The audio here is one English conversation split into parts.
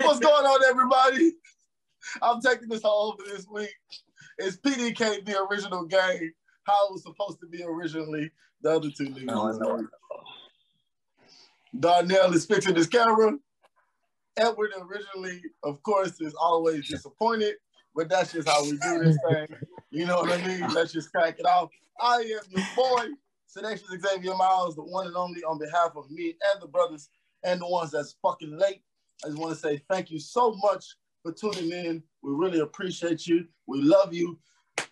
What's going on, everybody? I'm taking this all over this week. It's PDK, the original game, how it was supposed to be originally. The other two niggas. Oh, no, Darnell is fixing his camera. Edward originally, of course, is always disappointed, but that's just how we do this thing. You know what I mean? Let's just crack it off. I am your boy, Sedacious Xavier Miles, the one and only on behalf of me and the brothers and the ones that's fucking late. I just want to say thank you so much for tuning in. We really appreciate you. We love you.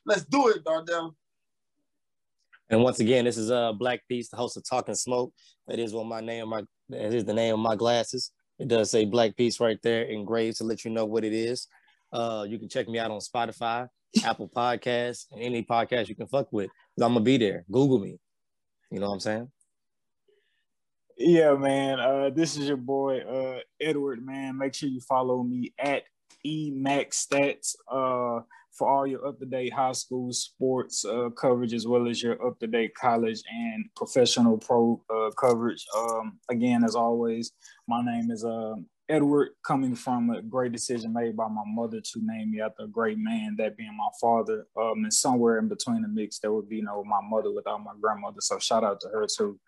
Let's do it, Darnell. And once again, this is uh Black Peace, the host of Talking Smoke. That is what my name, my that is the name of my glasses. It does say Black Peace right there engraved to let you know what it is. Uh, you can check me out on Spotify, Apple Podcasts, and any podcast you can fuck with. I'm gonna be there. Google me. You know what I'm saying? Yeah, man. Uh, this is your boy uh, Edward. Man, make sure you follow me at Emax Stats uh, for all your up to date high school sports uh, coverage, as well as your up to date college and professional pro uh, coverage. Um, again, as always, my name is um, Edward, coming from a great decision made by my mother to name me after a great man, that being my father. Um, and somewhere in between the mix, there would be you no know, my mother without my grandmother. So shout out to her too.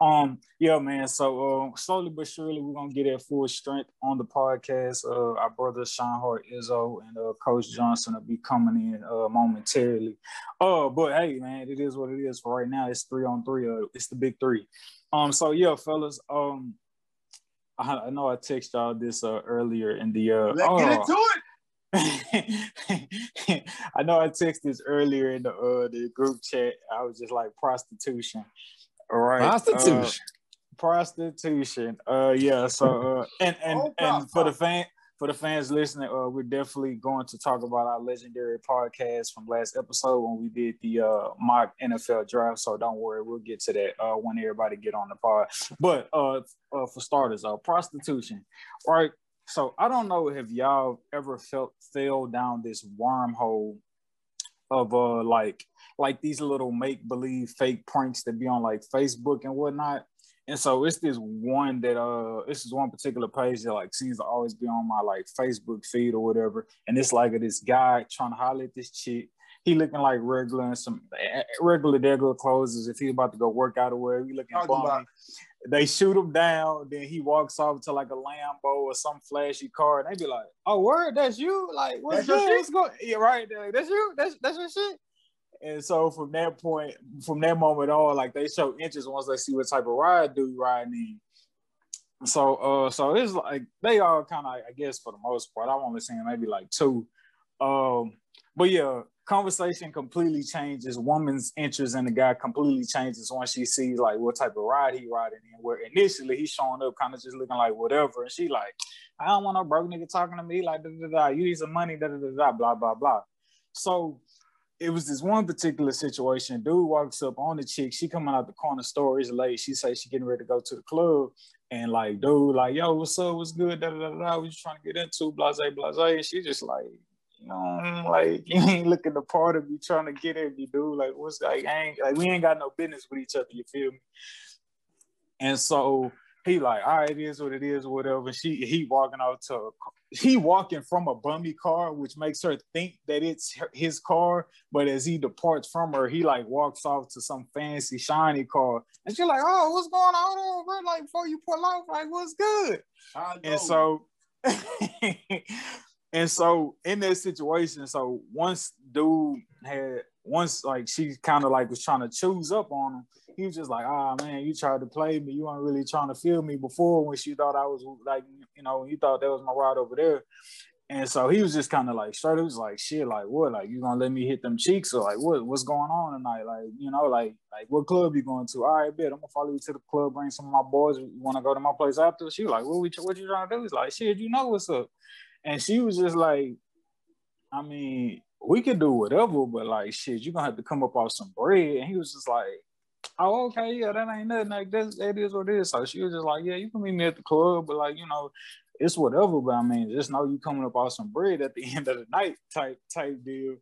Um, yeah, man. So uh, slowly but surely, we're gonna get at full strength on the podcast. Uh, our brother Sean Hart Izzo and uh, Coach Johnson will be coming in uh, momentarily. Uh, but hey, man, it is what it is. For right now, it's three on three. Uh, it's the big three. Um, so yeah, fellas. Um, I, I know I texted y'all this uh, earlier in the. Uh, Let's oh, get into it. I know I texted this earlier in the uh, the group chat. I was just like prostitution. All right. Prostitution. Uh, prostitution. Uh yeah. So uh and and, Oh, and for the fan for the fans listening, uh, we're definitely going to talk about our legendary podcast from last episode when we did the uh, mock NFL draft. So don't worry, we'll get to that uh, when everybody get on the pod. But uh, uh, for starters, uh, prostitution, right? So I don't know if y'all ever felt fell down this wormhole of uh like like these little make believe fake pranks that be on like Facebook and whatnot. And so it's this one that uh this is one particular page that like seems to always be on my like Facebook feed or whatever. And it's like this guy trying to holler at this chick. He looking like regular in some eh, regular regular clothes as if he about to go work out or wherever. He looking bummy. They shoot him down, then he walks off to like a Lambo or some flashy car, and they be like, "Oh, word, that's you? Like, what's That's your shit? Going? Yeah, right. Like, that's you. That's that's your shit." And so from that point, from that moment on, like they show interest once they see what type of ride dude riding in. So uh so it's like they all kind of I guess for the most part, I've only seen maybe like two. Um but yeah, conversation completely changes. Woman's interest in the guy completely changes once she sees like what type of ride he riding in. Where initially he's showing up kind of just looking like whatever, and she like, I don't want no broke nigga talking to me like da da da. You need some money, da da da blah blah blah. So it was this one particular situation. Dude walks up on the chick. She coming out the corner store. It's late. She say she getting ready to go to the club. And like, dude, like, yo, what's up? What's good? Da da da da. What trying to get into? Blase, blase. And she just like, you know, like you ain't looking the part of me trying to get at me, dude. Like, what's like, I ain't like we ain't got no business with each other. You feel me? And so he like, all right, it is what it is, whatever. She he walking out to a, he walking from a bummy car, which makes her think that it's his car. But as he departs from her, he like walks off to some fancy shiny car, and she's like, "Oh, what's going on, bro? Like before you pull off, like what's good?" And so, and so in that situation, so once dude had once like she kind of like was trying to choose up on him, he was just like, ah man, you tried to play me. You weren't really trying to feel me before when she thought I was like, you know, you thought that was my ride over there. And so he was just kind of like straight. He was like, shit, like what? Like you gonna let me hit them cheeks or like what? What's going on tonight? Like you know, like like what club you going to? All right, bet I'm gonna follow you to the club. Bring some of my boys. You want to go to my place after? She was like, what? We, what you trying to do? He's like, shit, you know what's up? And she was just like, I mean, we could do whatever, but like shit, you're gonna have to come up off some bread. And he was just like, Oh, okay, yeah, that ain't nothing. Like that, that is what it is. So she was just like, Yeah, you can meet me at the club, but like, you know, it's whatever. But I mean, just know you coming up off some bread at the end of the night type type deal.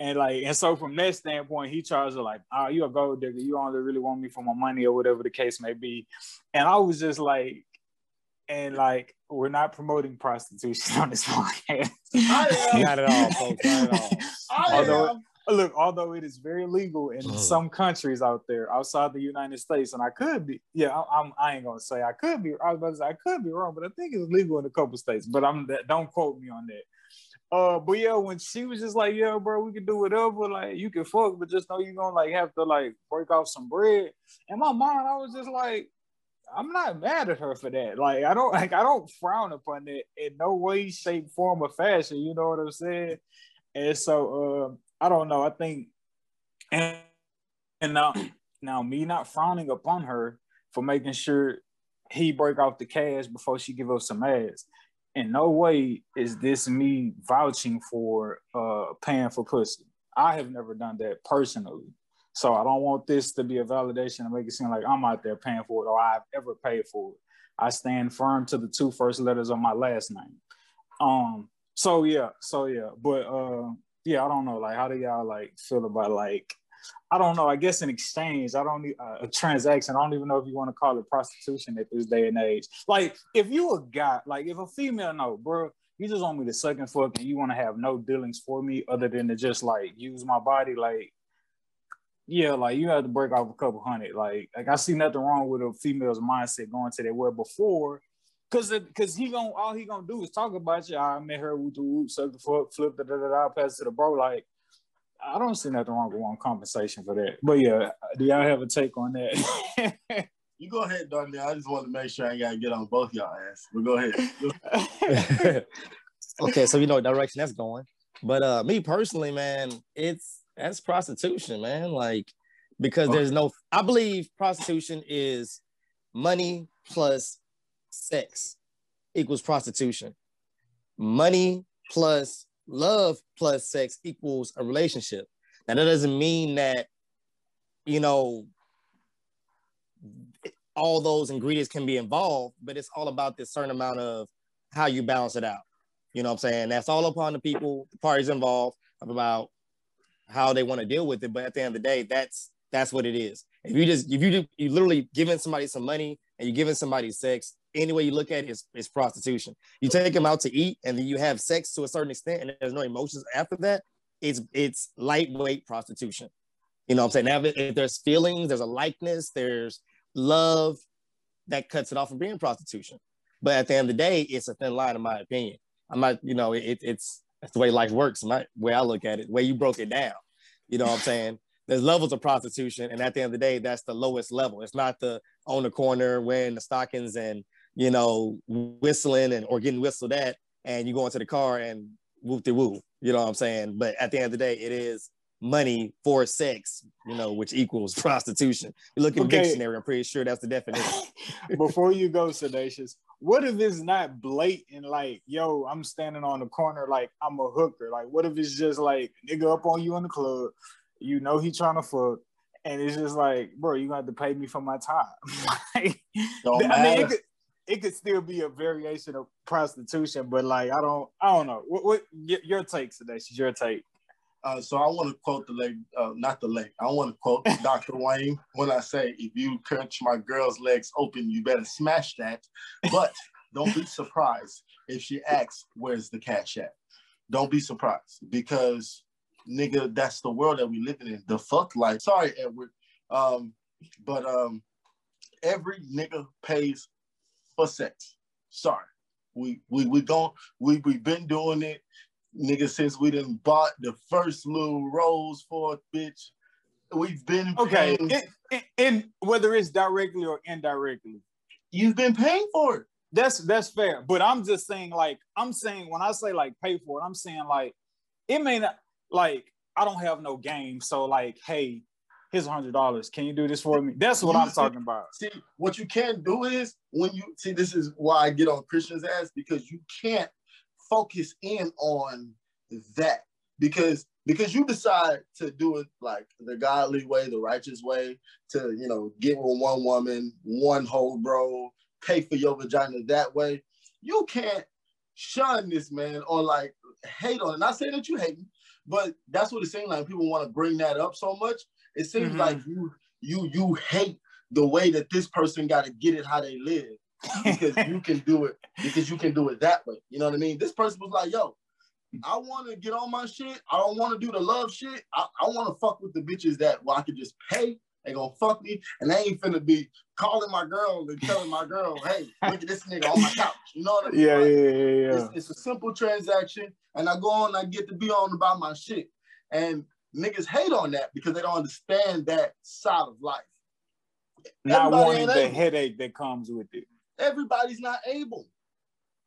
And like, and so from that standpoint, he tries to like, oh, you a gold digger. You only really want me for my money or whatever the case may be. And I was just like, and like we're not promoting prostitution on this podcast. not at all, folks. Not at all. although, look, although it is very legal in mm. some countries out there outside the United States, and I could be, yeah, I, I'm, I ain't gonna say I could be. I was about to say I could be wrong, but I think it's legal in a couple states. But I'm don't quote me on that. Uh, but yeah, when she was just like, "Yeah, bro, we can do whatever. Like, you can fuck, but just know you're gonna like have to like break off some bread." In my mind, I was just like, "I'm not mad at her for that. Like, I don't like I don't frown upon it in no way, shape, form, or fashion. You know what I'm saying?" And so, uh, I don't know. I think, and and now now me not frowning upon her for making sure he break off the cash before she give up some ass in no way is this me vouching for uh paying for pussy. I have never done that personally. So I don't want this to be a validation and make it seem like I'm out there paying for it or I've ever paid for it. I stand firm to the two first letters of my last name. Um so yeah, so yeah, but uh yeah, I don't know like how do y'all like feel about like I don't know. I guess an exchange. I don't need uh, a transaction. I don't even know if you want to call it prostitution at this day and age. Like if you a guy, like if a female, no, bro, you just want me to suck and fuck, and you want to have no dealings for me other than to just like use my body, like yeah, like you have to break off a couple hundred. Like, like I see nothing wrong with a female's mindset going to that. Where before, cause cause he gonna all he gonna do is talk about you. I met her with the whoop, suck the fuck, flip the da da da, pass to the bro. Like I don't see nothing wrong with one compensation for that. But yeah, do y'all have a take on that? you go ahead, Darnell. I just want to make sure I gotta get on both y'all ass. But go ahead. okay, so you know direction that's going. But uh me personally, man, it's that's prostitution, man. Like because there's no I believe prostitution is money plus sex equals prostitution. Money plus love plus sex equals a relationship. Now that doesn't mean that you know all those ingredients can be involved, but it's all about this certain amount of how you balance it out. You know what I'm saying? That's all upon the people, the parties involved about how they want to deal with it. But at the end of the day, that's that's what it is. If you just if you you literally giving somebody some money and you're giving somebody sex, any way you look at it is, is prostitution. You take them out to eat and then you have sex to a certain extent and there's no emotions after that, it's it's lightweight prostitution. You know what I'm saying? Now if, if there's feelings, there's a likeness, there's love, that cuts it off from being prostitution. But at the end of the day, it's a thin line, in my opinion. I'm not, you know, it, it's that's the way life works. My way I look at it, the way you broke it down. You know what I'm saying? There's levels of prostitution, and at the end of the day, that's the lowest level. It's not the on the corner wearing the stockings and you know, whistling and or getting whistled at, and you go into the car and whoop de woo. You know what I'm saying? But at the end of the day, it is money for sex, you know, which equals prostitution. You look in okay. dictionary, I'm pretty sure that's the definition. Before you go, Sedacious, what if it's not blatant, like, yo, I'm standing on the corner like I'm a hooker? Like, what if it's just like nigga up on you in the club, you know he trying to fuck, and it's just like, bro, you gonna have to pay me for my time. like, I mean, it could, it could still be a variation of prostitution, but like I don't, I don't know. What, what your take today? She's your take. Uh, so I want to quote the leg, uh, not the leg. I want to quote Dr. Wayne when I say, "If you catch my girl's legs open, you better smash that." But don't be surprised if she asks, "Where's the cash at?" Don't be surprised because, nigga, that's the world that we live in. The fuck life. Sorry, Edward, um, but um, every nigga pays for sex. Sorry. We we we don't we we've been doing it, nigga, since we didn't bought the first little rose for bitch. We've been okay. And whether it's directly or indirectly, you've been paying for it. That's that's fair. But I'm just saying, like, I'm saying when I say like pay for it, I'm saying like it may not like I don't have no game. So like, hey, here's a hundred dollars. Can you do this for me? That's what I'm talking about. See, what you can't do is when you see this is why I get on Christian's ass because you can't focus in on that because because you decide to do it like the godly way, the righteous way, to you know get with one woman, one whole bro, pay for your vagina that way. You can't shun this man or like hate on it. Not saying that you hate him, but that's what it seems like. People want to bring that up so much it seems mm-hmm. like you you you hate the way that this person got to get it how they live. Because you can do it because you can do it that way. You know what I mean? This person was like, yo, I want to get on my shit. I don't want to do the love shit. I, I want to fuck with the bitches that well, I could just pay. They gonna fuck me, and they ain't finna be calling my girl and telling my girl, "Hey, look at this nigga on my couch." You know what I mean? Yeah, Like, yeah, yeah, yeah. It's, it's a simple transaction, and I go on. I get to be on about my shit, and niggas hate on that because they don't understand that side of life. Not Everybody wanting the headache that comes with it. Everybody's not able.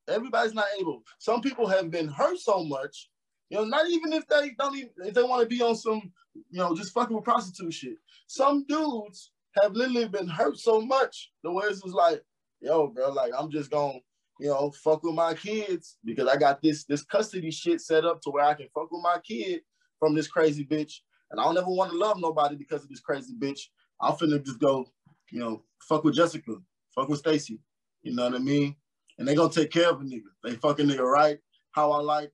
Everybody's not able. Some people have been hurt so much, you know, not even if they don't even if they want to be on some, you know, just fucking with prostitute shit. Some dudes have literally been hurt so much the way it's like, yo, bro, like I'm just gonna, you know, fuck with my kids because I got this this custody shit set up to where I can fuck with my kid from this crazy bitch. And I don't ever want to love nobody because of this crazy bitch. I'm finna just go, you know, fuck with Jessica, fuck with Stacy. You know what I mean? And they gonna take care of a nigga. They fucking nigga right, how I like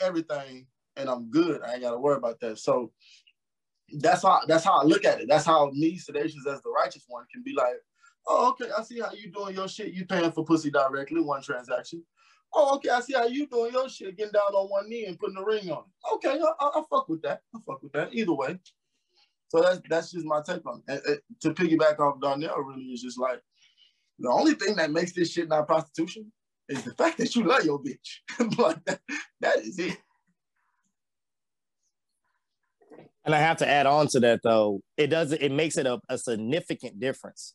everything, and I'm good. I ain't gotta worry about that. So that's how that's how I look at it. That's how me, sedacious as the righteous one, can be like, oh, okay, I see how you doing your shit. You paying for pussy directly, one transaction. Oh, okay, I see how you doing your shit, getting down on one knee and putting a ring on. Okay, I, I, I fuck with that. I fuck with that. Either way. So that's that's just my take on it. And, and to piggyback off Darnell, really is just like the only thing that makes this shit not prostitution is the fact that you love your bitch. like that, that is it. And I have to add on to that though, it does it makes it a, a significant difference.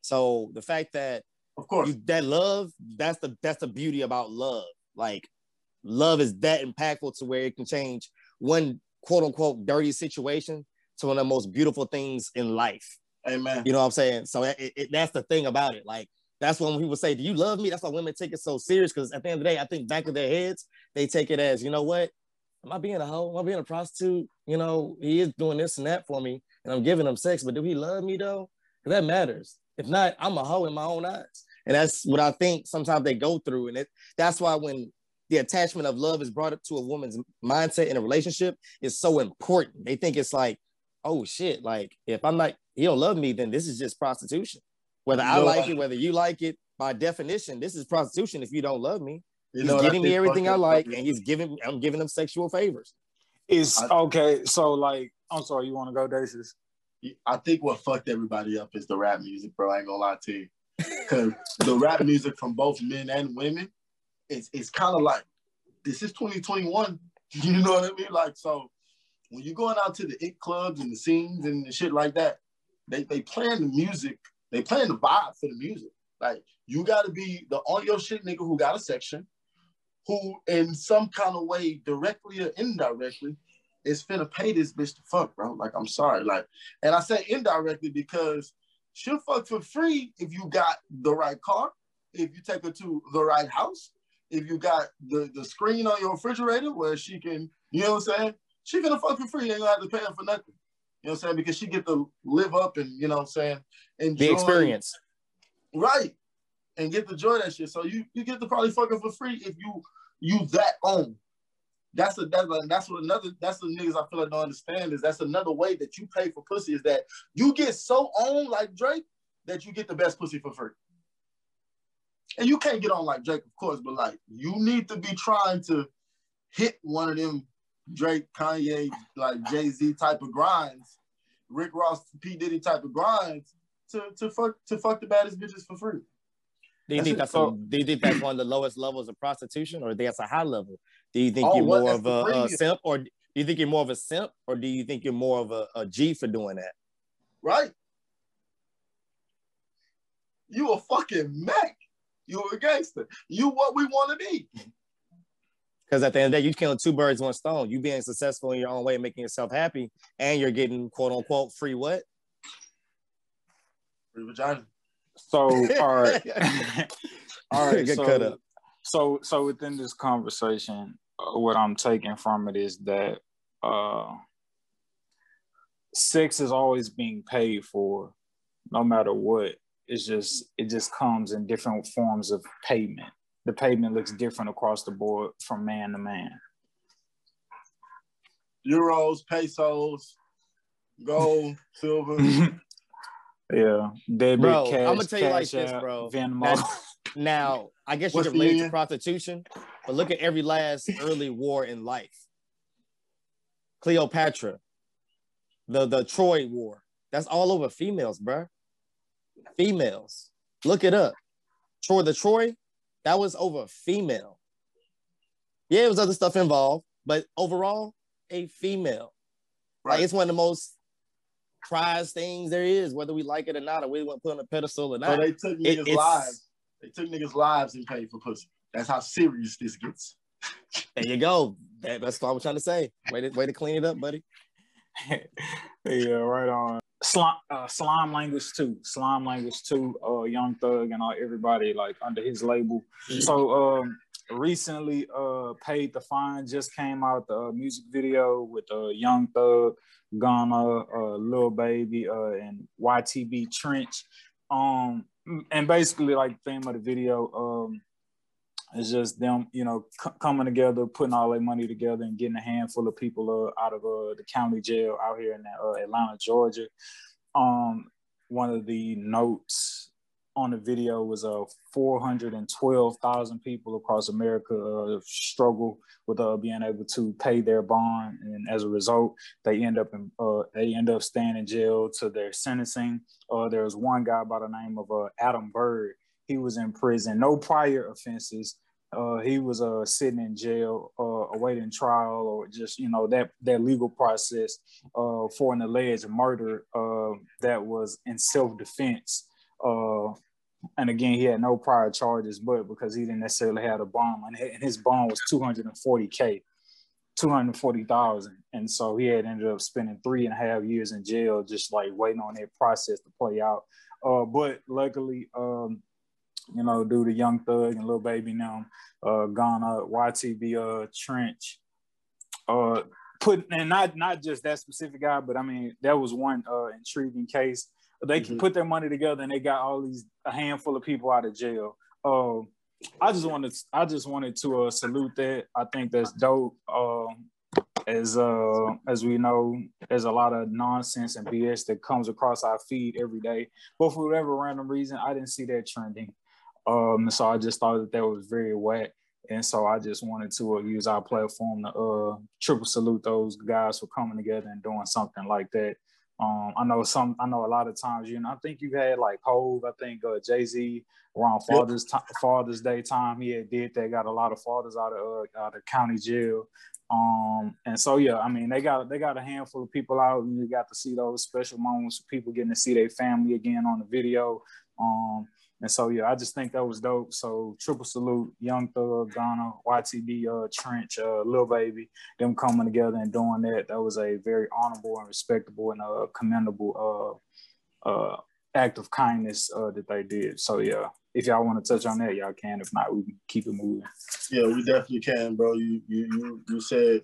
So the fact that Of course. you, that love, that's the that's the beauty about love. Like love is that impactful to where it can change one quote unquote dirty situation to one of the most beautiful things in life. Amen. You know what I'm saying? So it, it, that's the thing about it. Like that's when people say, "Do you love me?" That's why women take it so serious because at the end of the day, I think back of their heads, they take it as, you know what? Am I being a hoe? Am I being a prostitute? You know, he is doing this and that for me, and I'm giving him sex, but do he love me though? 'Cause that matters. If not, I'm a hoe in my own eyes, and that's what I think sometimes they go through, and it that's why when the attachment of love is brought up to a woman's mindset in a relationship is so important. They think it's like, oh shit, like if I'm like, he don't love me, then this is just prostitution. Whether I No, like I- it, whether you like it, by definition, this is prostitution if you don't love me. You He's know, giving me everything I like, and he's giving I'm giving him sexual favors. It's I- okay. So like, I'm sorry. You want to go, Dacius? I think what fucked everybody up is the rap music, bro. I ain't gonna lie to you. Because the rap music from both men and women, it's it's kind of like this is 2021. You know what I mean? Like, so when you're going out to the it clubs and the scenes and the shit like that, they they playing the music, they playing the vibe for the music. Like, you gotta be the on your shit nigga who got a section, who in some kind of way, directly or indirectly, is finna pay this bitch to fuck, bro. Like, I'm sorry. Like, and I say indirectly because she'll fuck for free if you got the right car, if you take her to the right house, if you got the, the screen on your refrigerator where she can, you know what I'm saying? She gonna fuck for free. You ain't gonna have to pay her for nothing. You know what I'm saying? Because she get to live up and you know what I'm saying, enjoy The experience. Right. And get to enjoy that shit. So you you get to probably fuck her for free if you you that on. That's a that's like, that's what another that's the niggas I feel like don't understand is that's another way that you pay for pussy is that you get so on like Drake that you get the best pussy for free. And you can't get on like Drake, of course, but like you need to be trying to hit one of them Drake, Kanye, like Jay Z type of grinds, Rick Ross, P Diddy type of grinds to to fuck to fuck the baddest bitches for free. Do you That's think that's So- a, do you think that's one of the lowest levels of prostitution, or that's a high level? Do you think Oh, you're well, more of a, a simp, or do you think you're more of a simp, or do you think you're more of a, a G for doing that? right? You a fucking Mac. You a gangster. You what we want to be. Because at the end of the day, you're killing two birds, one stone. You being successful in your own way, making yourself happy, and you're getting quote unquote free what? Free vagina. So all right, all right. Get so, cut up. so so within this conversation, uh, what I'm taking from it is that uh, sex is always being paid for, no matter what. It's just it just comes in different forms of payment. The pavement looks different across the board from man to man. Euros, pesos, gold, silver. yeah, debit, Bro, cash, I'ma tell you like Cash this, bro. Venmo. Now, I guess you can relate to prostitution, but look at every last early war in life. Cleopatra, the the Troy War. That's all over females, bruh. Females. Look it up. Troy the Troy, that was over female. Yeah, it was other stuff involved, but overall, a female. Like Right. it's one of the most prized things there is, whether we like it or not, or we want to put on a pedestal or So not. they took niggas' it's- lives. They took niggas' lives and paid for pussy. That's how serious this gets. There you go. That- that's what I was trying to say. Way to way to clean it up, buddy. yeah, right on. Slime, uh, Slime Language 2. Slime Language 2. Uh, Young Thug and all everybody like under his label. So um, recently, uh, paid the fine just came out. The uh, music video with uh, Young Thug, Gunna, uh, Lil Baby, uh, and YTB Trench. Um, and basically like the theme of the video, um, it's just them, you know, c- coming together, putting all their money together, and getting a handful of people uh, out of uh, the county jail out here in uh, Atlanta, Georgia. Um, one of the notes on the video was uh, 412,000 people across America uh, struggle with uh, being able to pay their bond, and as a result, they end up in uh, they end up staying in jail to their sentencing. There was one guy by the name of Adam Bird. He was in prison, no prior offenses. Uh, he was uh, sitting in jail, uh, awaiting trial, or just you know that that legal process uh, for an alleged murder uh, that was in self defense. Uh, and again, he had no prior charges, but because he didn't necessarily have a bond, and his bond was two hundred and so he had ended up spending three and a half years in jail, just like waiting on that process to play out. Uh, but luckily, um, you know, due to Young Thug and Lil Baby now, uh, Gunna, YTB, uh, Trench, uh, put and not not just that specific guy, but I mean that was one uh, intriguing case. They can Mhm. put their money together and they got all these a handful of people out of jail. Uh, I just wanted I just wanted to uh, salute that. I think that's dope. Um, as uh as we know, there's a lot of nonsense and BS that comes across our feed every day. But for whatever random reason, I didn't see that trending. Um, so I just thought that that was very whack. And so I just wanted to uh, use our platform to uh, triple salute those guys for coming together and doing something like that. Um, I know some. I know a lot of times. You know, I think you had like Hove. I think uh, Jay Z around Yep. Father's ti- Father's Day time. He had did that. Got a lot of fathers out of uh, out of county jail. Um, and so yeah, I mean they got they got a handful of people out, and you got to see those special moments. People getting to see their family again on the video. Um, and so yeah, I just think that was dope. So triple salute, Young Thug, Gunna, YTB, uh, Trench, uh, Lil Baby, them coming together and doing that. That was a very honorable and respectable and uh, commendable uh, uh, act of kindness uh, that they did. So yeah, if y'all want to touch on that, y'all can. If not, we can keep it moving. Yeah, we definitely can, bro. You you you you said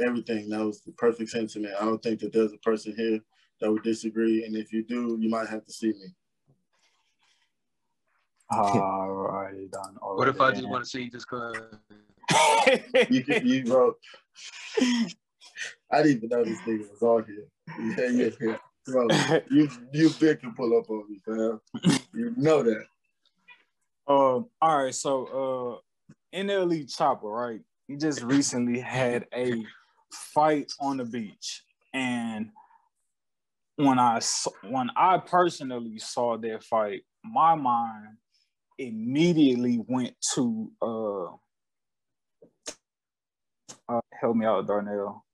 everything. That was the perfect sentiment. I don't think that there's a person here that would disagree, and if you do, you might have to see me. All right, done. All What if I just want to see just cause? You can, you bro. I didn't even know this nigga was on here. Yeah, yeah, yeah. Bro, you you big can pull up on me, fam. You know that. Um, all right, so uh NLE Choppa, right? He just recently had a fight on the beach. And when I s- when I personally saw that fight, my mind immediately went to uh, uh help me out, Darnell.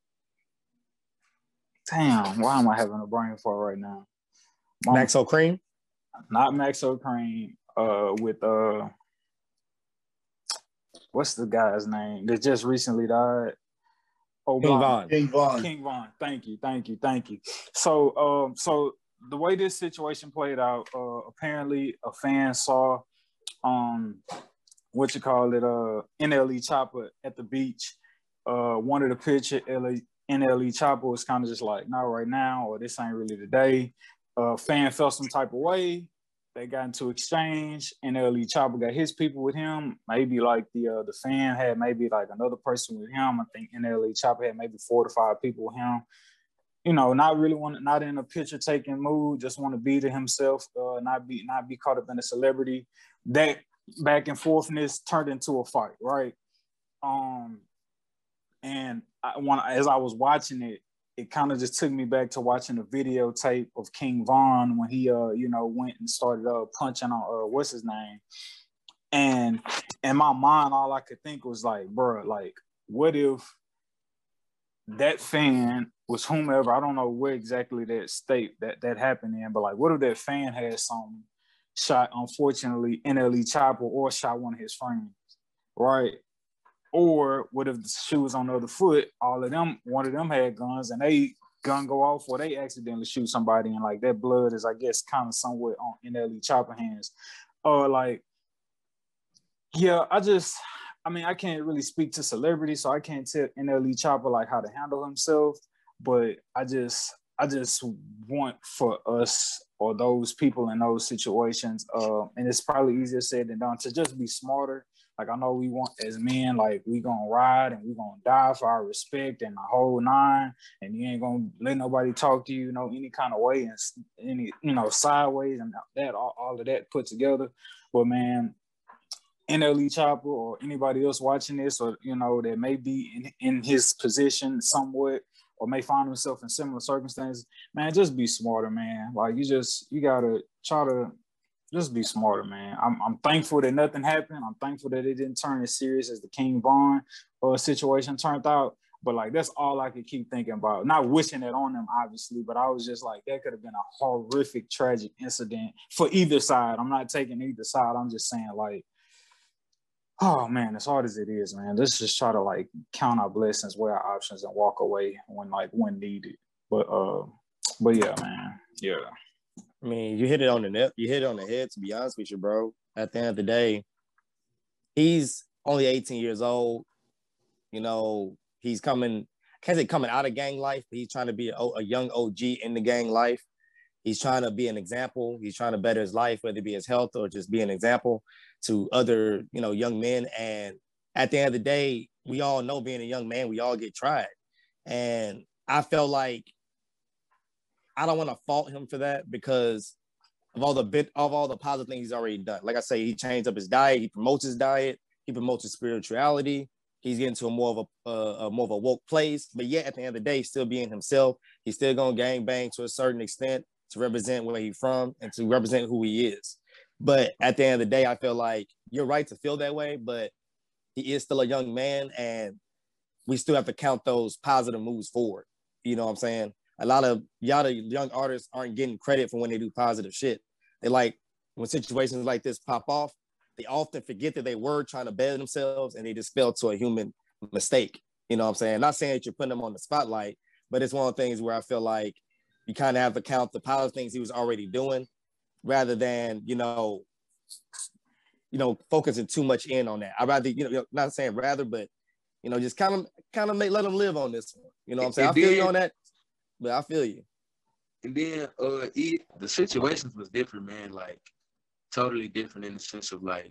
Damn, why am I having a brain fart right now? My- Maxo Kream. not Max O'Crane, uh, with uh, what's the guy's name that just recently died? Oh, King Von. King Von. King Von. Thank you, thank you, thank you. So, um, so the way this situation played out, uh, apparently a fan saw, um, what you call it, uh, NLE Choppa at the beach. Uh, wanted a picture. LA, NLE Choppa was kind of just like, not right now, or this ain't really the day. Uh, fan felt some type of way. They got into exchange. NLE Choppa got his people with him. Maybe like the uh, the fan had maybe like another person with him. I think NLE Choppa had maybe four to five people with him. You know, not really want, not in a picture taking mood. Just want to be to himself. Uh, not be not be caught up in a celebrity. That back and forthness turned into a fight, right? Um, and I, when as I was watching it, it kind of just took me back to watching a videotape of King Von when he, uh, you know, went and started uh, punching on uh, what's his name, and in my mind, all I could think was like, bro, like, what if that fan was whomever? I don't know where exactly that state that that happened in, but like, what if that fan had some shot, unfortunately, NLE Choppa or shot one of his friends, right? Or what if the shoe was on the other foot? All of them, one of them had guns, and they gun go off, or they accidentally shoot somebody, and like that blood is, I guess, kind of somewhere on NLE Choppa hands, or like, yeah, I just, I mean, I can't really speak to celebrities, so I can't tell NLE Choppa like how to handle himself, but I just, I just want for us or those people in those situations, uh, and it's probably easier said than done to just be smarter like I know we want as men, like we gonna ride and we gonna die for our respect and the whole nine, and you ain't gonna let nobody talk to you, you know, any kind of way and any, you know, sideways and that all, all of that put together. But man, NLE Choppa or anybody else watching this, or you know, that may be in, in his position somewhat, or may find himself in similar circumstances, man, just be smarter, man. Like you just you gotta try to just be smarter, man. I'm, I'm thankful that nothing happened. I'm thankful that it didn't turn as serious as the King Von uh, situation turned out. But like that's all I could keep thinking about. Not wishing it on them, obviously, but I was just like, that could have been a horrific, tragic incident for either side. I'm not taking either side. I'm just saying, like, oh man, as hard as it is, man, let's just try to like count our blessings, weigh our options, and walk away when like when needed. But uh, but yeah, man, yeah. I mean, you hit it on the net. You hit it on the head. To be honest with you, bro. At the end of the day, he's only 18 years old. You know, he's coming. Can't say coming out of gang life, but he's trying to be a, a young OG in the gang life. He's trying to be an example. He's trying to better his life, whether it be his health or just be an example to other, you know, young men. And at the end of the day, we all know being a young man, we all get tried. And I felt like I don't want to fault him for that because of all the bit of all the positive things he's already done. Like I say, he changed up his diet, he promotes his diet, he promotes his spirituality. He's getting to a more of a, uh, a more of a woke place, but yet at the end of the day, still being himself. He's still going gang bang to a certain extent to represent where he's from and to represent who he is. But at the end of the day, I feel like you're right to feel that way, but he is still a young man, and we still have to count those positive moves forward. You know what I'm saying? a lot of y'all the young artists aren't getting credit for when they do positive shit. They like when situations like this pop off, they often forget that they were trying to better themselves and they just fell to a human mistake. You know what I'm saying? Not saying that you're putting them on the spotlight, but it's one of the things where I feel like you kind of have to count the positive things he was already doing rather than, you know, you know, focusing too much in on that. I'd rather, you know, not saying rather, but you know, just kind of kind of make let them live on this one. You know what I'm saying? I feel you on that. But I feel you. And then uh it, the situations was different, man. Like totally different in the sense of like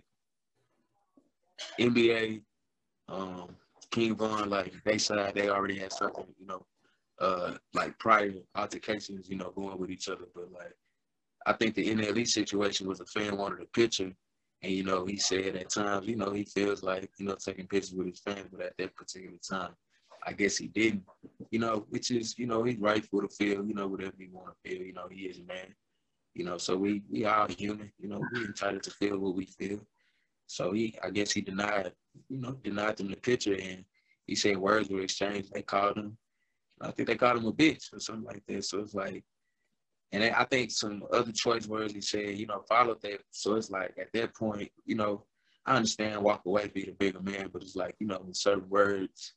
NBA, um, King Von, like they said they already had something, you know, uh like prior altercations, you know, going with each other. But like I think the NLE situation was a fan wanted a picture. And you know, he said at times, you know, he feels like, you know, taking pictures with his fans, but at that particular time, I guess he didn't, you know, which is, you know, he's rightful to feel, you know, whatever he want to feel, you know, he is a man, you know, so we we are human, you know, we entitled to feel what we feel. So he, I guess he denied, you know, denied them the picture and he said words were exchanged. They called him, I think they called him a bitch or something like that. So it's like, and I think some other choice words he said, you know, followed that. So it's like at that point, you know, I understand walk away, be the bigger man, but it's like, you know, certain words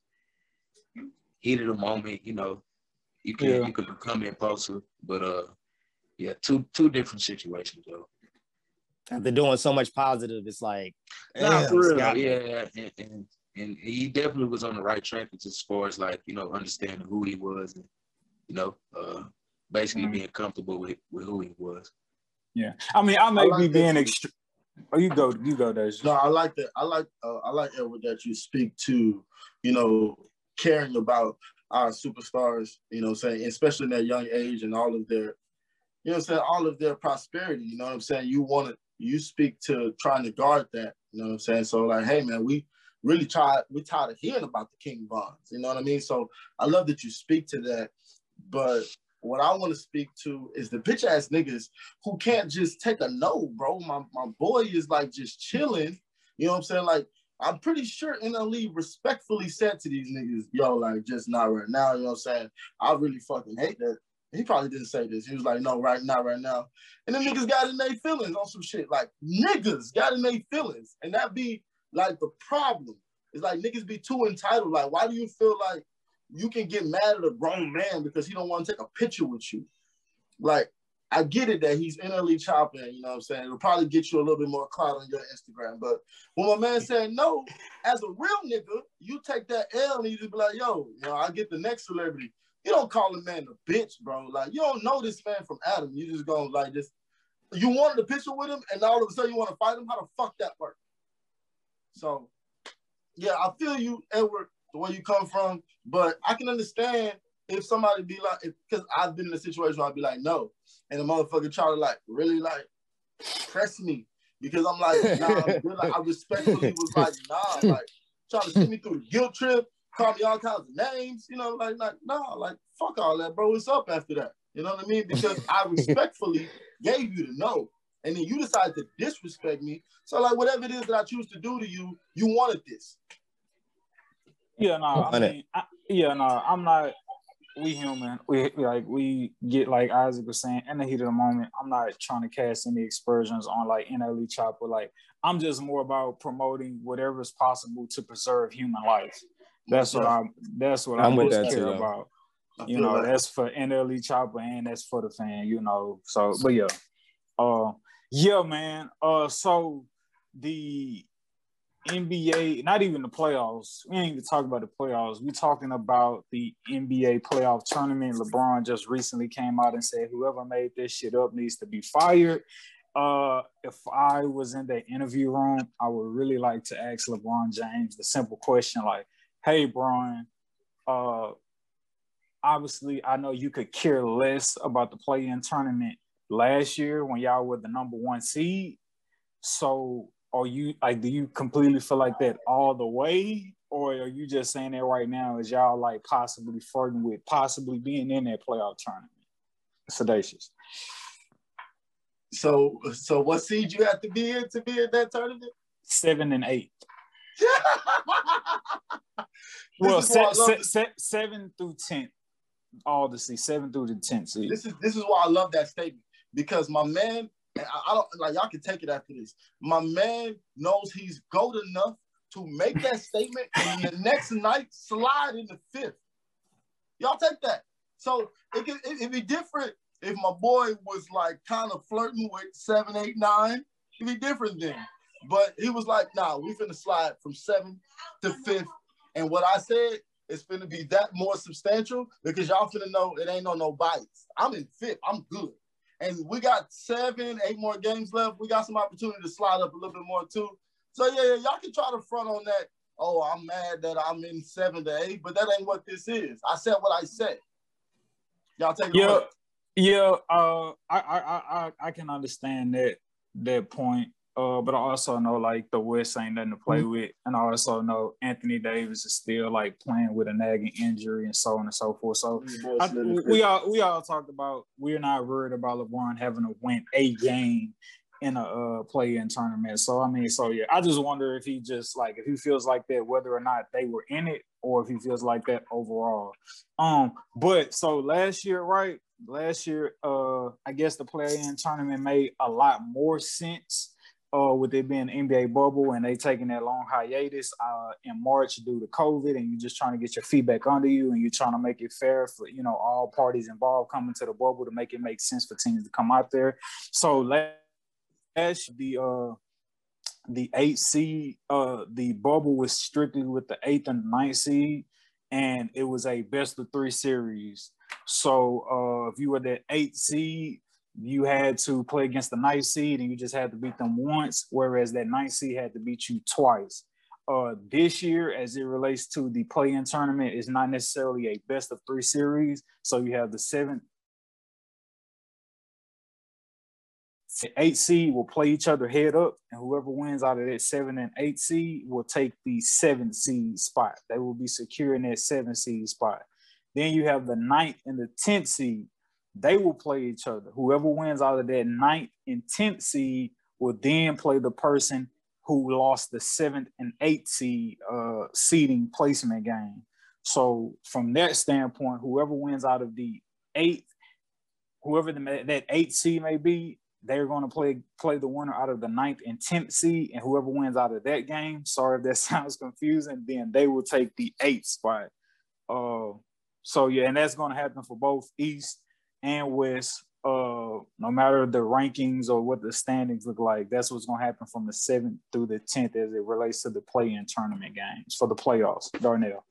heat of the moment, you know, you can yeah. you can become impulsive. But uh yeah, two two different situations though. They're doing so much positive, it's like nah, for real. yeah, and, and, and he definitely was on the right track as far as like, you know, understanding who he was and you know, uh basically mm-hmm. being comfortable with, with who he was. Yeah. I mean, I may I like be being extreme. Oh, you go, you go, Dej. No, I like that. I like, uh, I like Edward that you speak to, you know, caring about our superstars, you know saying, especially in that young age and all of their, you know I'm saying, all of their prosperity, you know what I'm saying? You want to you speak to trying to guard that. You know what I'm saying? So like, hey man, we really try we tired of hearing about the King Vons. You know what I mean? So I love that you speak to that. But what I want to speak to is the bitch ass niggas who can't just take a no, bro. My my boy is like just chilling. You know what I'm saying? Like I'm pretty sure NLE respectfully said to these niggas, yo, like just not right now. You know what I'm saying? I really fucking hate that. He probably didn't say this. He was like, no, right now, right now. And then niggas got in their feelings on some shit. Like niggas got in their feelings. And that be like the problem. It's like niggas be too entitled. Like, why do you feel like you can get mad at a grown man because he don't want to take a picture with you? Like, I get it that he's NLE chopping, you know what I'm saying? It'll probably get you a little bit more clout on your Instagram. But when my man said no, as a real nigga, you take that L and you just be like, yo, you know, I get the next celebrity. You don't call a man a bitch, bro. Like, you don't know this man from Adam. You just go like just you wanted a picture with him and all of a sudden you want to fight him. How the fuck that work? So yeah, I feel you, Edward, the way you come from, but I can understand if somebody be like, because I've been in a situation where I'd be like, no, and the motherfucker try to like really like press me because I'm like, nah, I'm good. Like, I respectfully was like, nah, like trying to send me through the guilt trip, call me all kinds of names, you know, like, like, nah, like, fuck all that, bro. What's up after that? You know what I mean? Because I respectfully gave you the no. And then you decided to disrespect me. So, like, whatever it is that I choose to do to you, you wanted this. Yeah, no, I mean, I, yeah, no, I'm not. We human. We like we get like Isaac was saying in the heat of the moment. I'm not trying to cast any aspersions on like NLE Choppa. Like I'm just more about promoting whatever is possible to preserve human life. That's what I'm. That's what I'm, I'm most care too, about. You know, like that's for NLE Choppa and that's for the fan. You know, so but yeah, uh, yeah, man. Uh, so the NBA, not even the playoffs. We ain't even talking about the playoffs. we talking about the NBA playoff tournament. LeBron just recently came out and said whoever made this shit up needs to be fired. Uh, if I was in the interview room, I would really like to ask LeBron James the simple question like, hey, Brian, uh, obviously I know you could care less about the play-in tournament last year when y'all were the number one seed. So are you like do you completely feel like that all the way? Or are you just saying that right now is y'all like possibly flirting with possibly being in that playoff tournament? Sedacious. So so what seed you have to be in to be in that tournament? Seven and eight. Well se- se- se- seven through ten. All the seed seven through the tenth seed this is this is why i love that statement because my man I, I don't like y'all can take it after this. My man knows he's gold enough to make that statement and the next night slide in the fifth. Y'all take that. So it could it, it'd be different if my boy was like kind of flirting with seven, eight, nine. It'd be different then. But he was like, nah, we finna slide from seven to fifth. And what I said is finna be that more substantial because y'all finna know it ain't no no bites. I'm in fifth. I'm good. And we got seven, eight more games left. We got some opportunity to slide up a little bit more too. So yeah, yeah y'all can try to front on that. Oh, I'm mad that I'm in seven to eight, but that ain't what this is. I said what I said. Y'all take it yeah, away. yeah. Uh, I, I, I, I can understand that that point. Uh, but I also know like the West ain't nothing to play mm-hmm. with, and I also know Anthony Davis is still like playing with a nagging injury and so on and so forth. So I, we all we all talked about we're not worried about LeBron having to win a game in a uh, play-in tournament. So I mean, so yeah, I just wonder if he just like if he feels like that, whether or not they were in it, or if he feels like that overall. Um, but so last year, right? Last year, uh, I guess the play-in tournament made a lot more sense uh, with it being NBA bubble and they taking that long hiatus uh, in March due to COVID, and you're just trying to get your feedback under you, and you're trying to make it fair for you know all parties involved coming to the bubble to make it make sense for teams to come out there. So last the uh, the eight seed, uh, the bubble was strictly with the eighth and ninth seed, and it was a best of three series. So uh, if you were that eight seed, you had to play against the ninth seed and you just had to beat them once, whereas that ninth seed had to beat you twice. Uh, this year, as it relates to the play-in tournament, is not necessarily a best of three series. So you have the seventh the eight seed will play each other head up, and whoever wins out of that seven and eight seed will take the seventh seed spot. They will be securing that seven seed spot. Then you have the ninth and the tenth seed. They will play each other. Whoever wins out of that ninth and tenth seed will then play the person who lost the seventh and eighth seed uh, seeding placement game. So from that standpoint, whoever wins out of the eighth, whoever the, that eighth seed may be, they're going to play play the winner out of the ninth and tenth seed, and whoever wins out of that game. Sorry if that sounds confusing. Then they will take the eighth spot. Uh, so yeah, and that's going to happen for both East and West. Uh, no matter the rankings or what the standings look like, that's what's going to happen from the seventh through the tenth as it relates to the play-in tournament games for the playoffs. Darnell.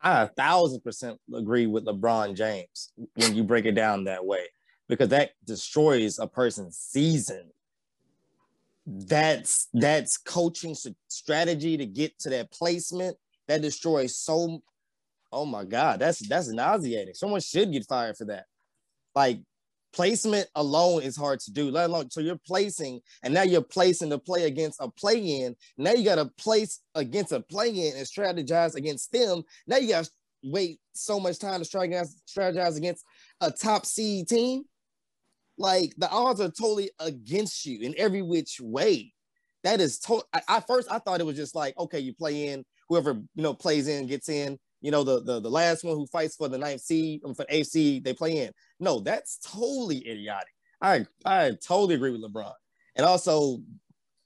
I a thousand percent agree with LeBron James when you break it down that way, because that destroys a person's season. That's that's coaching strategy to get to that placement. That destroys so. Oh my God, that's that's nauseating. Someone should get fired for that. Like placement alone is hard to do, let alone so you're placing, and now you're placing to play against a play-in. Now you got to place against a play-in and strategize against them. Now you got to wait so much time to strategize, strategize against a top seed team. Like the odds are totally against you in every which way. That is total. I, first I thought it was just like okay, you play in whoever you know plays in gets in you know, the, the the last one who fights for the ninth seed, um, for the seed, they play in. No, that's totally idiotic. I I totally agree with LeBron. And also,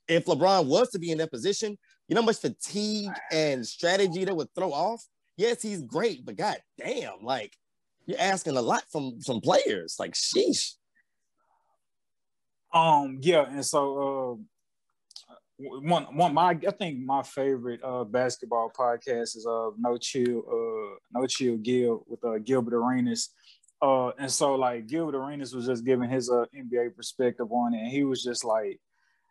if LeBron was to be in that position, you know how much fatigue and strategy that would throw off? Yes, he's great, but god damn, like you're asking a lot from some players. Like, sheesh. Um, yeah, and so uh one one my I think my favorite uh basketball podcast is uh No Chill uh No Chill Gil with uh Gilbert Arenas. Uh and so like Gilbert Arenas was just giving his uh NBA perspective on it and he was just like,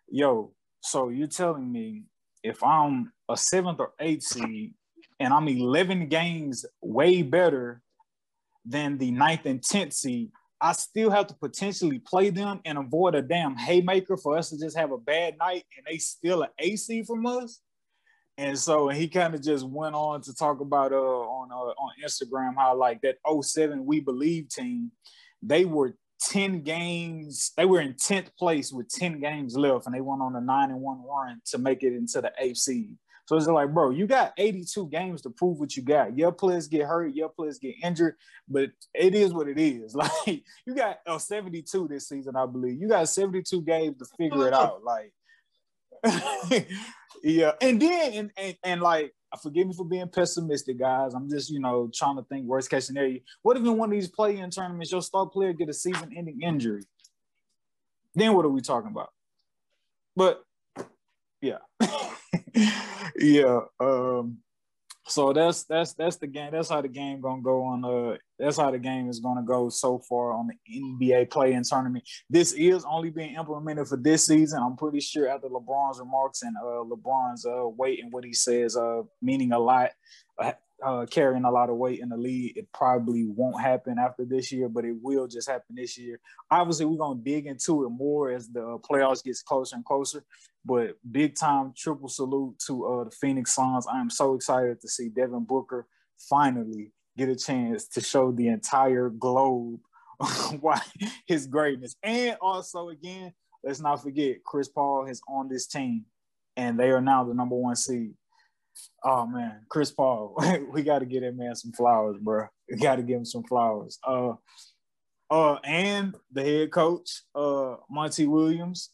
yo, so you're telling me if I'm a seventh or eighth seed and I'm 11 games way better than the ninth and tenth seed, I still have to potentially play them and avoid a damn haymaker for us to just have a bad night and they steal an AC from us. And so he kind of just went on to talk about uh on uh, on Instagram how like that 07 we believe team, they were 10 games, they were in 10th place with 10 games left, and they went on a nine and one run to make it into the eighth seed. So it's like, bro, you got 82 games to prove what you got. Your players get hurt, your players get injured, but it is what it is. Like you got uh, 72 this season, I believe. You got 72 games to figure it out. Like, yeah. And then and, and and like forgive me for being pessimistic, guys. I'm just, you know, trying to think worst case scenario. What if in one of these play-in tournaments your star player get a season-ending injury? Then what are we talking about? But yeah. yeah. Um, so that's that's that's the game. That's how the game gonna go on. Uh, that's how the game is gonna go so far on the NBA play-in tournament. This is only being implemented for this season. I'm pretty sure after LeBron's remarks and uh, LeBron's uh, weight and what he says, uh, meaning a lot. Uh, uh, carrying a lot of weight in the league. It probably won't happen after this year, but it will just happen this year. Obviously, we're gonna dig into it more as the playoffs gets closer and closer. But big time triple salute to uh, the Phoenix Suns. I am so excited to see Devin Booker finally get a chance to show the entire globe why his greatness. And also, again, let's not forget Chris Paul is on this team, and they are now the number one seed. Oh man, Chris Paul, we got to get that man some flowers, bro. We got to give him some flowers. Uh, uh, and the head coach, uh, Monty Williams,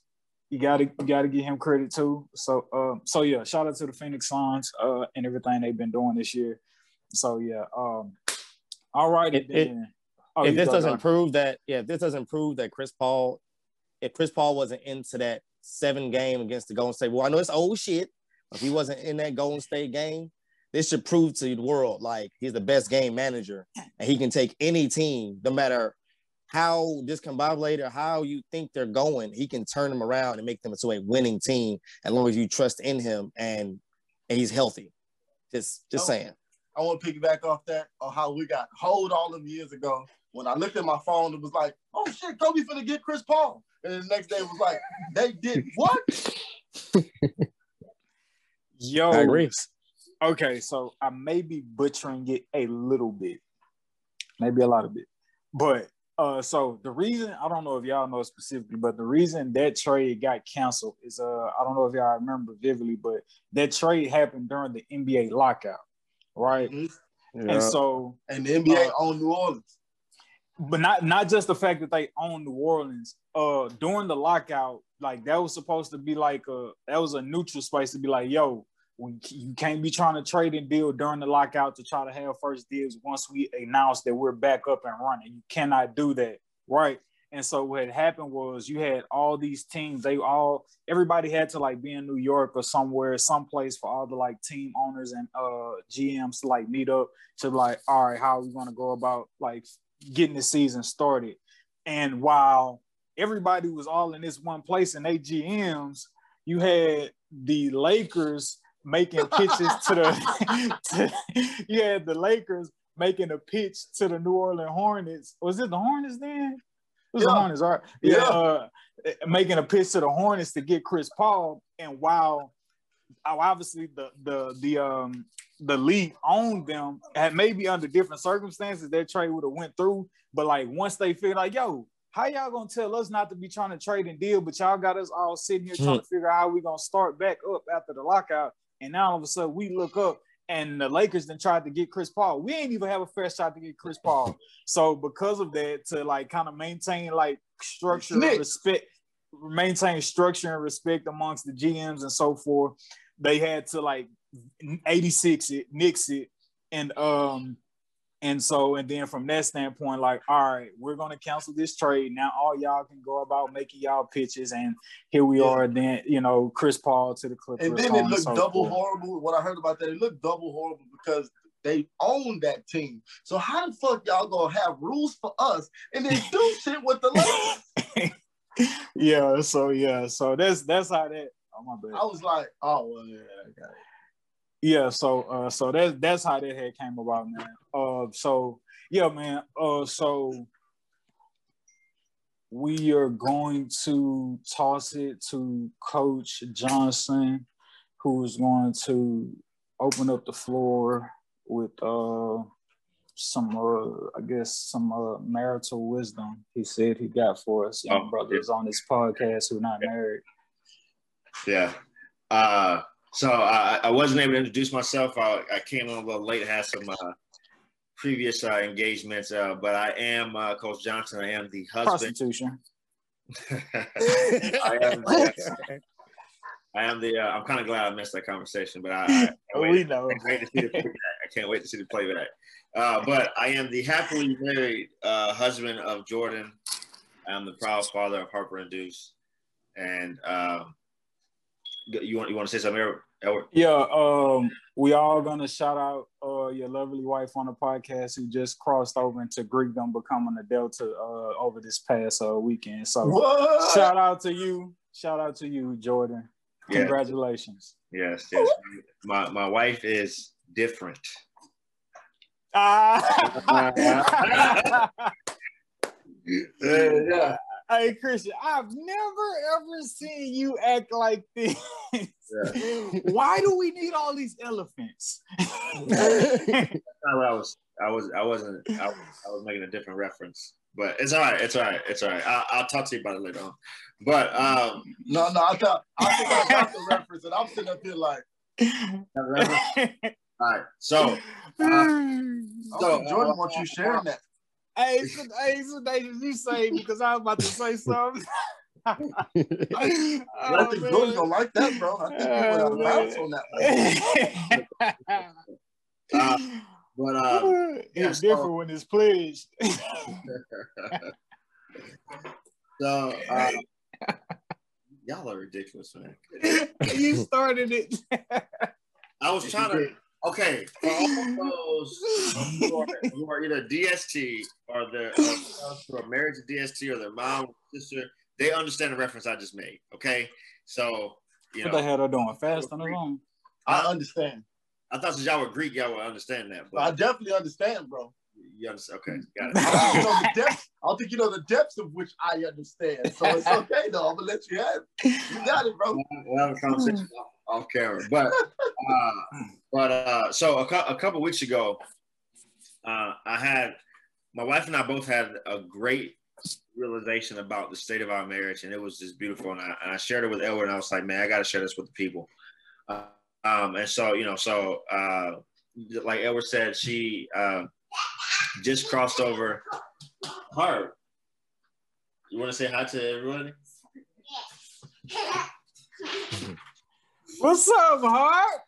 you gotta you gotta give him credit too. So, uh, so yeah, shout out to the Phoenix Suns, uh, and everything they've been doing this year. So yeah, um, all right. It, it, oh, if this doesn't prove that, yeah, if this doesn't prove that Chris Paul, if Chris Paul wasn't into that seven game against the Golden State, well, I know it's old shit, if he wasn't in that Golden State game, this should prove to the world like he's the best game manager and he can take any team, no matter how discombobulated or how you think they're going, he can turn them around and make them into a winning team as long as you trust in him and, and he's healthy. Just just oh, saying. I want to piggyback off that or how we got hold all them years ago. When I looked at my phone, it was like, oh shit, Kobe finna get Chris Paul. and the next day it was like they did what? Yo, I agree. Okay, so I may be butchering it a little bit, maybe a lot of bit, but uh, so the reason I don't know if y'all know specifically, but the reason that trade got canceled is uh, I don't know if y'all remember vividly, but that trade happened during the NBA lockout, right? Mhm. And so And the NBA Uh, owned New Orleans. but not not just the fact that they own New Orleans. Uh, during the lockout, like that was supposed to be like a that was a neutral space to be like, yo, we, you can't be trying to trade and deal during the lockout to try to have first dibs once we announce that we're back up and running. You cannot do that, right? And so what happened was you had all these teams. They all everybody had to like be in New York or somewhere, someplace for all the like team owners and uh GMs to like meet up to like, all right, how are we gonna go about like getting the season started. And while everybody was all in this one place and they GMs, you had the Lakers making pitches to the to, you had the Lakers making a pitch to the New Orleans Hornets. Was it the Hornets then? It was the Yeah. Hornets, right? Yeah. Yeah. Uh, making a pitch to the Hornets to get Chris Paul. And while obviously the the the um the league owned them and maybe under different circumstances that trade would have went through but like once they figured like yo how y'all gonna tell us not to be trying to trade and deal but y'all got us all sitting here trying to figure out how we gonna start back up after the lockout and now all of a sudden we look up and the Lakers then tried to get Chris Paul. We ain't even have a fair shot to get Chris Paul. So because of that, to like kind of maintain like structure and respect, maintain structure and respect amongst the GMs and so forth, they had to like 86 it, nix it, and um, and so and then from that standpoint, like, all right, we're gonna cancel this trade. Now all y'all can go about making y'all pitches, and here we Yeah. are. Then you know, Chris Paul to the Clippers. And then it looked so double forth. horrible. What I heard about that, it looked double horrible because they own that team. So how the fuck y'all gonna have rules for us and then do shit with the Lakers? yeah, so yeah, so that's that's how that. Oh my bad. I was like, oh well, yeah, I got it. Yeah, so uh so that's that's how that had came about, man. Uh so yeah, man. Uh so we are going to toss it to Coach Johnson, who is going to open up the floor with uh some uh I guess some uh marital wisdom he said he got for us young Oh, brothers on this podcast who are not married. Yeah. Uh, so I, I wasn't able to introduce myself. I, I came on a little late, had some uh, previous uh, engagements, uh, but I am uh, Coach Johnson. I am the husband. Prostitution. I am the, I am the. Uh, I'm kind of glad I missed that conversation, but I, I, I we know. I can't wait to see the playback. I can't wait to see the playback. Uh, but I am the happily married uh, husband of Jordan. I'm the proud father of Harper and Deuce. And um, you want you want to say something, Edward? Yeah, um, we all gonna shout out uh your lovely wife on the podcast who just crossed over into Greekdom, becoming a Delta uh over this past uh weekend. So What? shout out to you, shout out to you, Jordan. Yeah. Congratulations. Yes, yes. My my wife is different. Ah. yeah. Hey Christian, I've never ever seen you act like this. Why do we need all these elephants? I was I was I wasn't I, was- I was making a different reference. But it's all right. It's all right. It's all right. I'll, I'll talk to you about it later on. But um, No, no, I thought I think I got the reference, and I'm sitting up here like, all right. So oh, So, Jordan uh, wants you sharing that. Hey, so, hey, so they you say because I was about to say something. I oh, think man. gonna like that, bro. I think you went out of Oh, on that. One. uh, but yeah, it's so- different when it's pledged. so uh, y'all are ridiculous, man. you started it. I was trying to. Okay, for all those who are, who are either DST or their or who are married to DST or their mom or sister, they understand the reference I just made. Okay, so you know what the hell are doing? Fast on their own. I understand. I thought since y'all were Greek, y'all would understand that. I definitely understand, bro. You understand? Okay, got I don't, it. know the depths, I don't think you know the depths of which I understand. So it's okay though. I'm gonna let you have it. You got it, bro. we'll have a conversation off, off camera. But uh, but uh, so a, cou- a couple weeks ago, uh, I had my wife and I both had a great realization about the state of our marriage, and it was just beautiful. And I, and I shared it with Elwood, and I was like, man, I got to share this with the people. Uh, um, and so you know, so uh, like Edward said, she uh, just crossed over. Heart, you want to say hi to everybody? Yes. What's up, Hart?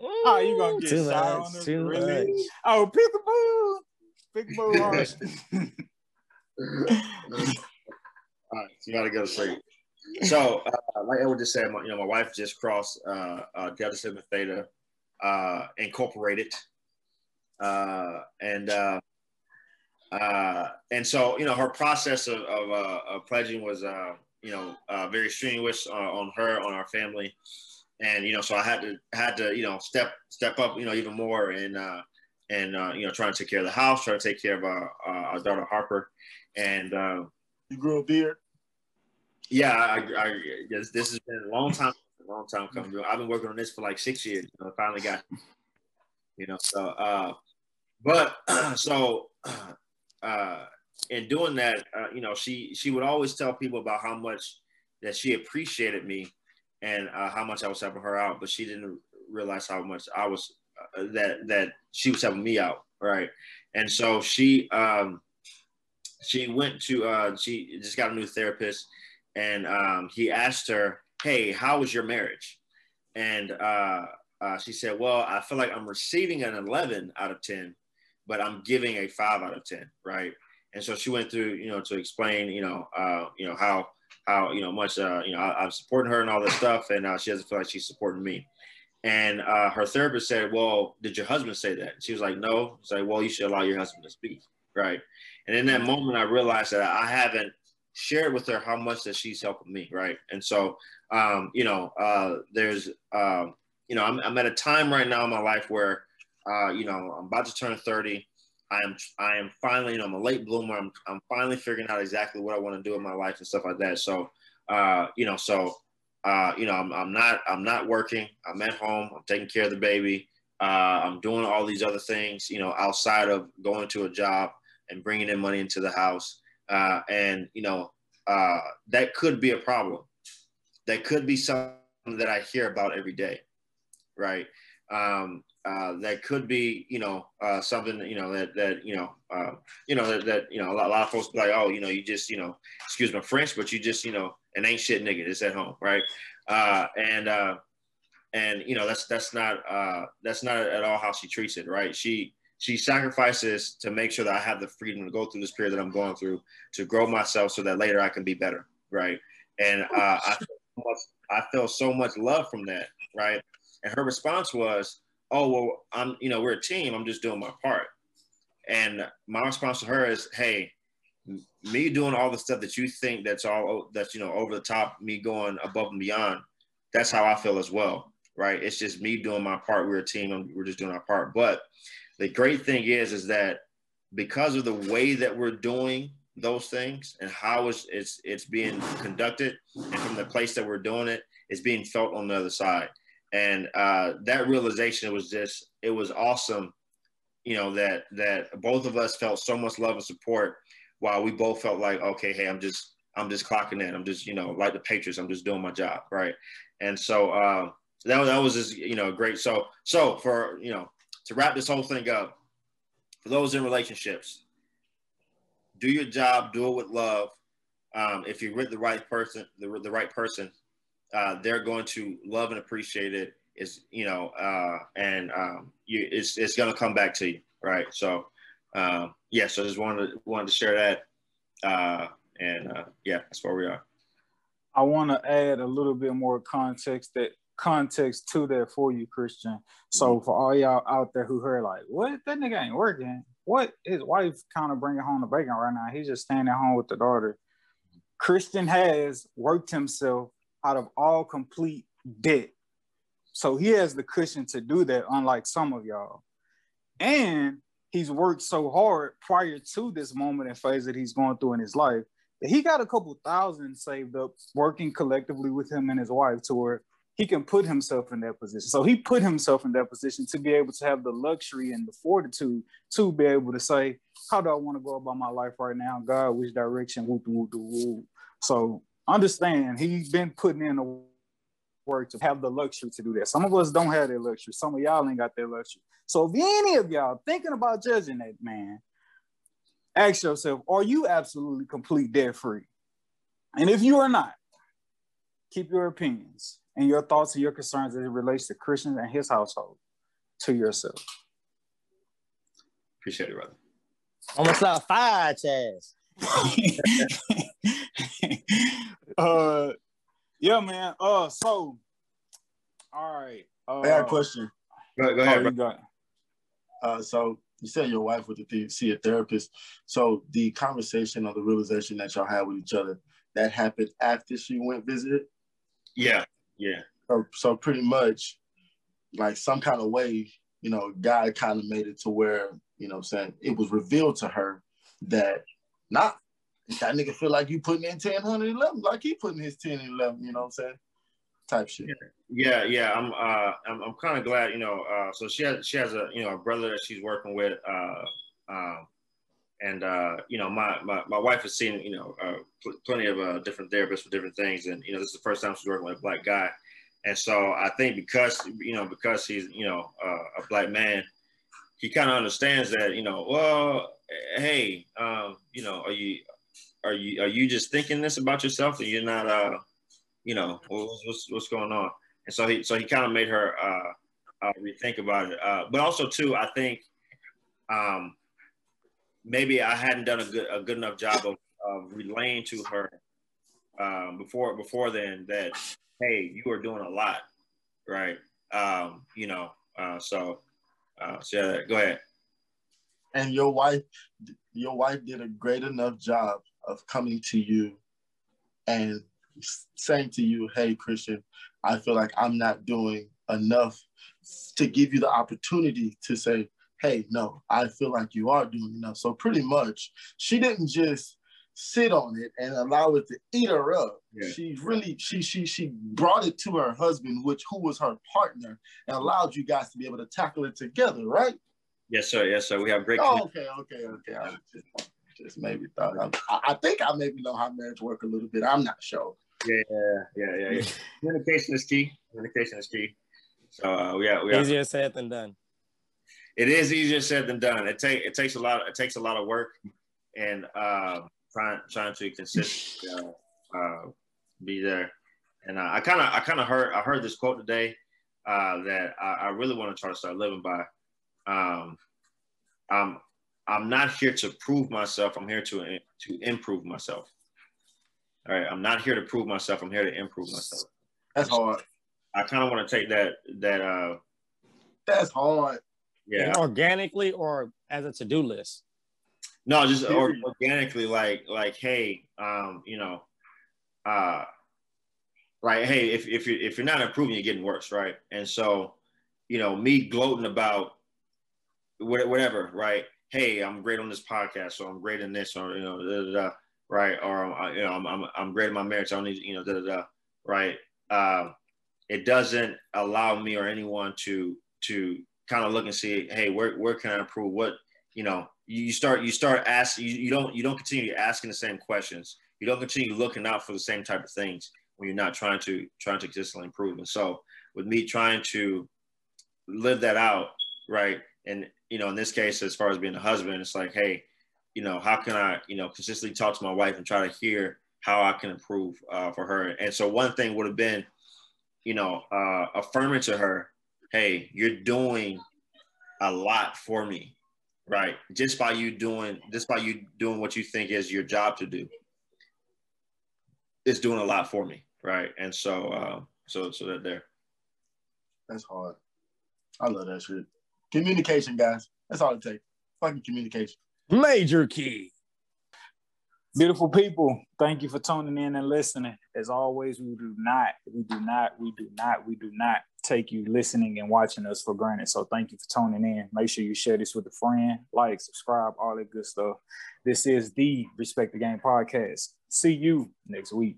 Oh, you gonna get Too shot much, on this too really? much. Oh, peekaboo, peekaboo, All right, so you gotta go to sleep. So, uh, like Edward just said, my, you know, my wife just crossed uh, uh, Delta Sigma Theta uh, Incorporated, uh, and uh, uh, and so you know her process of of, uh, of pledging was uh, you know uh, very strenuous uh, on her on our family, and you know so I had to had to you know step step up you know even more and uh, and uh, you know trying to take care of the house, trying to take care of our, uh, our daughter Harper, and. Uh, You grew a beard. yeah, I, I, yes, this has been a long time, a long time coming. I've been working on this for like six years. You know, finally got, you know, so, uh, but so, uh, in doing that, uh, you know, she she would always tell people about how much that she appreciated me and uh, how much I was helping her out, but she didn't realize how much I was uh, that that she was helping me out, right? And so she um, she went to uh, she just got a new therapist and um, he asked her, "Hey, how was your marriage?" And uh, uh, she said, "Well, I feel like I'm receiving an 11 out of 10, but I'm giving a five out of 10, right?" And so she went through, you know, to explain, you know, uh, you know how how you know much, uh, you know, I, I'm supporting her and all this stuff, and uh, she doesn't feel like she's supporting me. And uh, her therapist said, "Well, did your husband say that?" She was like, "No." It's like, "Well, you should allow your husband to speak, right?" And in that moment, I realized that I haven't shared with her how much that she's helping me, right? And so, um, you know, uh, there's, um, you know, I'm, I'm at a time right now in my life where, uh, you know, I'm about to turn 30. I am, I am finally, you know, I'm a late bloomer. I'm, I'm finally figuring out exactly what I want to do in my life and stuff like that. So, uh, you know, so, uh, you know, I'm, I'm not, I'm not working. I'm at home. I'm taking care of the baby. Uh, I'm doing all these other things, you know, outside of going to a job and bringing in money into the house. Uh, and you know uh, that could be a problem. That could be something that I hear about every day, right? Um, uh, that could be you know uh, something you know that that you know uh, you know that, that you know a lot, a lot of folks be like oh you know you just you know excuse my French but you just you know an ain't shit nigga it's at home right uh, and uh, and you know that's that's not that's not at all how she treats it right she she sacrifices to make sure that I have the freedom to go through this period that I'm going through to grow myself so that later I can be better, right? And I, so much, I feel so much love from that, right? And her response was, "Oh well, I'm you know we're a team. I'm just doing my part." And my response to her is, "Hey, me doing all the stuff that you think that's all that's you know over the top, me going above and beyond. That's how I feel as well, right? It's just me doing my part. We're a team. We're just doing our part, but." the great thing is is that because of the way that we're doing those things and how it's it's, it's being conducted and from the place that we're doing it it's being felt on the other side and uh, that realization was just it was awesome you know that that both of us felt so much love and support while we both felt like okay hey i'm just i'm just clocking in. I'm just you know like the patriots i'm just doing my job right? And so uh, that, that was just you know great. So so for you know to wrap this whole thing up, for those in relationships, do your job, do it with love. Um, if you're with the right person, the, the right person, uh, they're going to love and appreciate it. Is you know, uh, and um, you, it's it's going to come back to you, right? So, um, yeah. So just wanted to, wanted to share that, uh, and uh, yeah, that's where we are. I want to add a little bit more context that context to that for you, Christian. So for all y'all out there who heard like, what that nigga ain't working. What his wife kind of bringing home the bacon right now. He's just standing at home with the daughter. Christian has worked himself out of all complete debt. So he has the cushion to do that, unlike some of y'all. And he's worked so hard prior to this moment and phase that he's going through in his life that he got a couple thousand saved up working collectively with him and his wife to where he can put himself in that position. So he put himself in that position to be able to have the luxury and the fortitude to be able to say, how do I want to go about my life right now? God, which direction? Whoop, whoop, whoop. So understand he's been putting in the work to have the luxury to do that. Some of us don't have that luxury. Some of y'all ain't got that luxury. So if any of y'all thinking about judging that man, ask yourself, are you absolutely complete debt free? And if you are not, keep your opinions and your thoughts and your concerns as it relates to Christians and his household to yourself. Appreciate it, brother. Almost like fire, Chaz. uh, yeah, man. Uh, so, all right. Uh, I got a question. Go, go oh, ahead, you got- Uh, so you said your wife went to see a therapist. So the conversation or the realization that y'all had with each other that happened after she went visited. Yeah, yeah. So, so pretty much, like some kind of way, you know, God kind of made it to where you know, I'm saying it was revealed to her that not that nigga feel like you putting in 10, 100, 11, like he putting his 10 and 11, you know what I'm saying? Type shit. Yeah, yeah. I'm uh I'm, I'm kind of glad, you know, uh so she has she has a you know a brother that she's working with uh um and uh you know my my, my wife has seen you know uh, pl- plenty of uh, different therapists for different things and you know this is the first time she's working with a black guy and so I think because you know because he's you know uh, a black man he kind of understands that you know well hey um you know are you are you are you just thinking this about yourself and you're not uh you know what's what's, what's going on? And so he so he kind of made her uh, uh rethink about it. Uh but also too i think um maybe i hadn't done a good a good enough job of, of relaying to her um before before then that hey you are doing a lot right? Um you know uh so uh so yeah, go ahead. And your wife your wife did a great enough job of coming to you and saying to you hey christian i feel like i'm not doing enough to give you the opportunity to say hey no i feel like you are doing enough. So pretty much she didn't just sit on it and allow it to eat her up. Yeah. she really she she she brought it to her husband which who was her partner and allowed you guys to be able to tackle it together right? Yes sir. Yes sir. We have great Oh, okay, okay, okay. I just, just maybe thought. I, I think I maybe know how marriage work a little bit. I'm not sure. Yeah, yeah, yeah, yeah. Communication is key. Communication is key. So uh, we have, we have, Easier said than done. it is easier said than done. It take it takes a lot. It takes a lot of work, and uh, trying trying to consistently uh, uh, be there. And uh, I kind of I kind of heard I heard this quote today uh, that I, I really want to try to start living by. Um, I'm I'm not here to prove myself. I'm here to to improve myself. All right, I'm not here to prove myself. I'm here to improve myself. That's hard. I kind of want to take that that uh That's hard. yeah Organically or as a to-do list. no just or, organically like like hey um you know uh like hey if if you if you're not improving you're getting worse right and so you know me gloating about whatever right hey I'm great on this podcast so I'm great in this or you know da, da, da, right? Or uh, you know I'm, I'm I'm great in my marriage I don't need you know da da da right? Um it doesn't allow me or anyone to to kind of look and see hey where where can I improve? What you know you you start you start asking you, you don't you don't continue asking the same questions. You don't continue looking out for the same type of things when you're not trying to trying to consistently improve. And so with me trying to live that out right and you know in this case as far as being a husband it's like hey you know how can i you know consistently talk to my wife and try to hear how i can improve uh, for her and so one thing would have been you know uh, affirming to her hey you're doing a lot for me right just by you doing just by you doing what you think is your job to do it's doing a lot for me right and so uh, so so that there That's hard. I love that shit. Communication, guys. That's all it takes. Fucking communication. Major key. Beautiful people, thank you for tuning in and listening. As always, we do not, we do not, we do not, we do not take you listening and watching us for granted. So thank you for tuning in. Make sure you share this with a friend, like, subscribe, all that good stuff. This is the Respect the Game podcast. See you next week.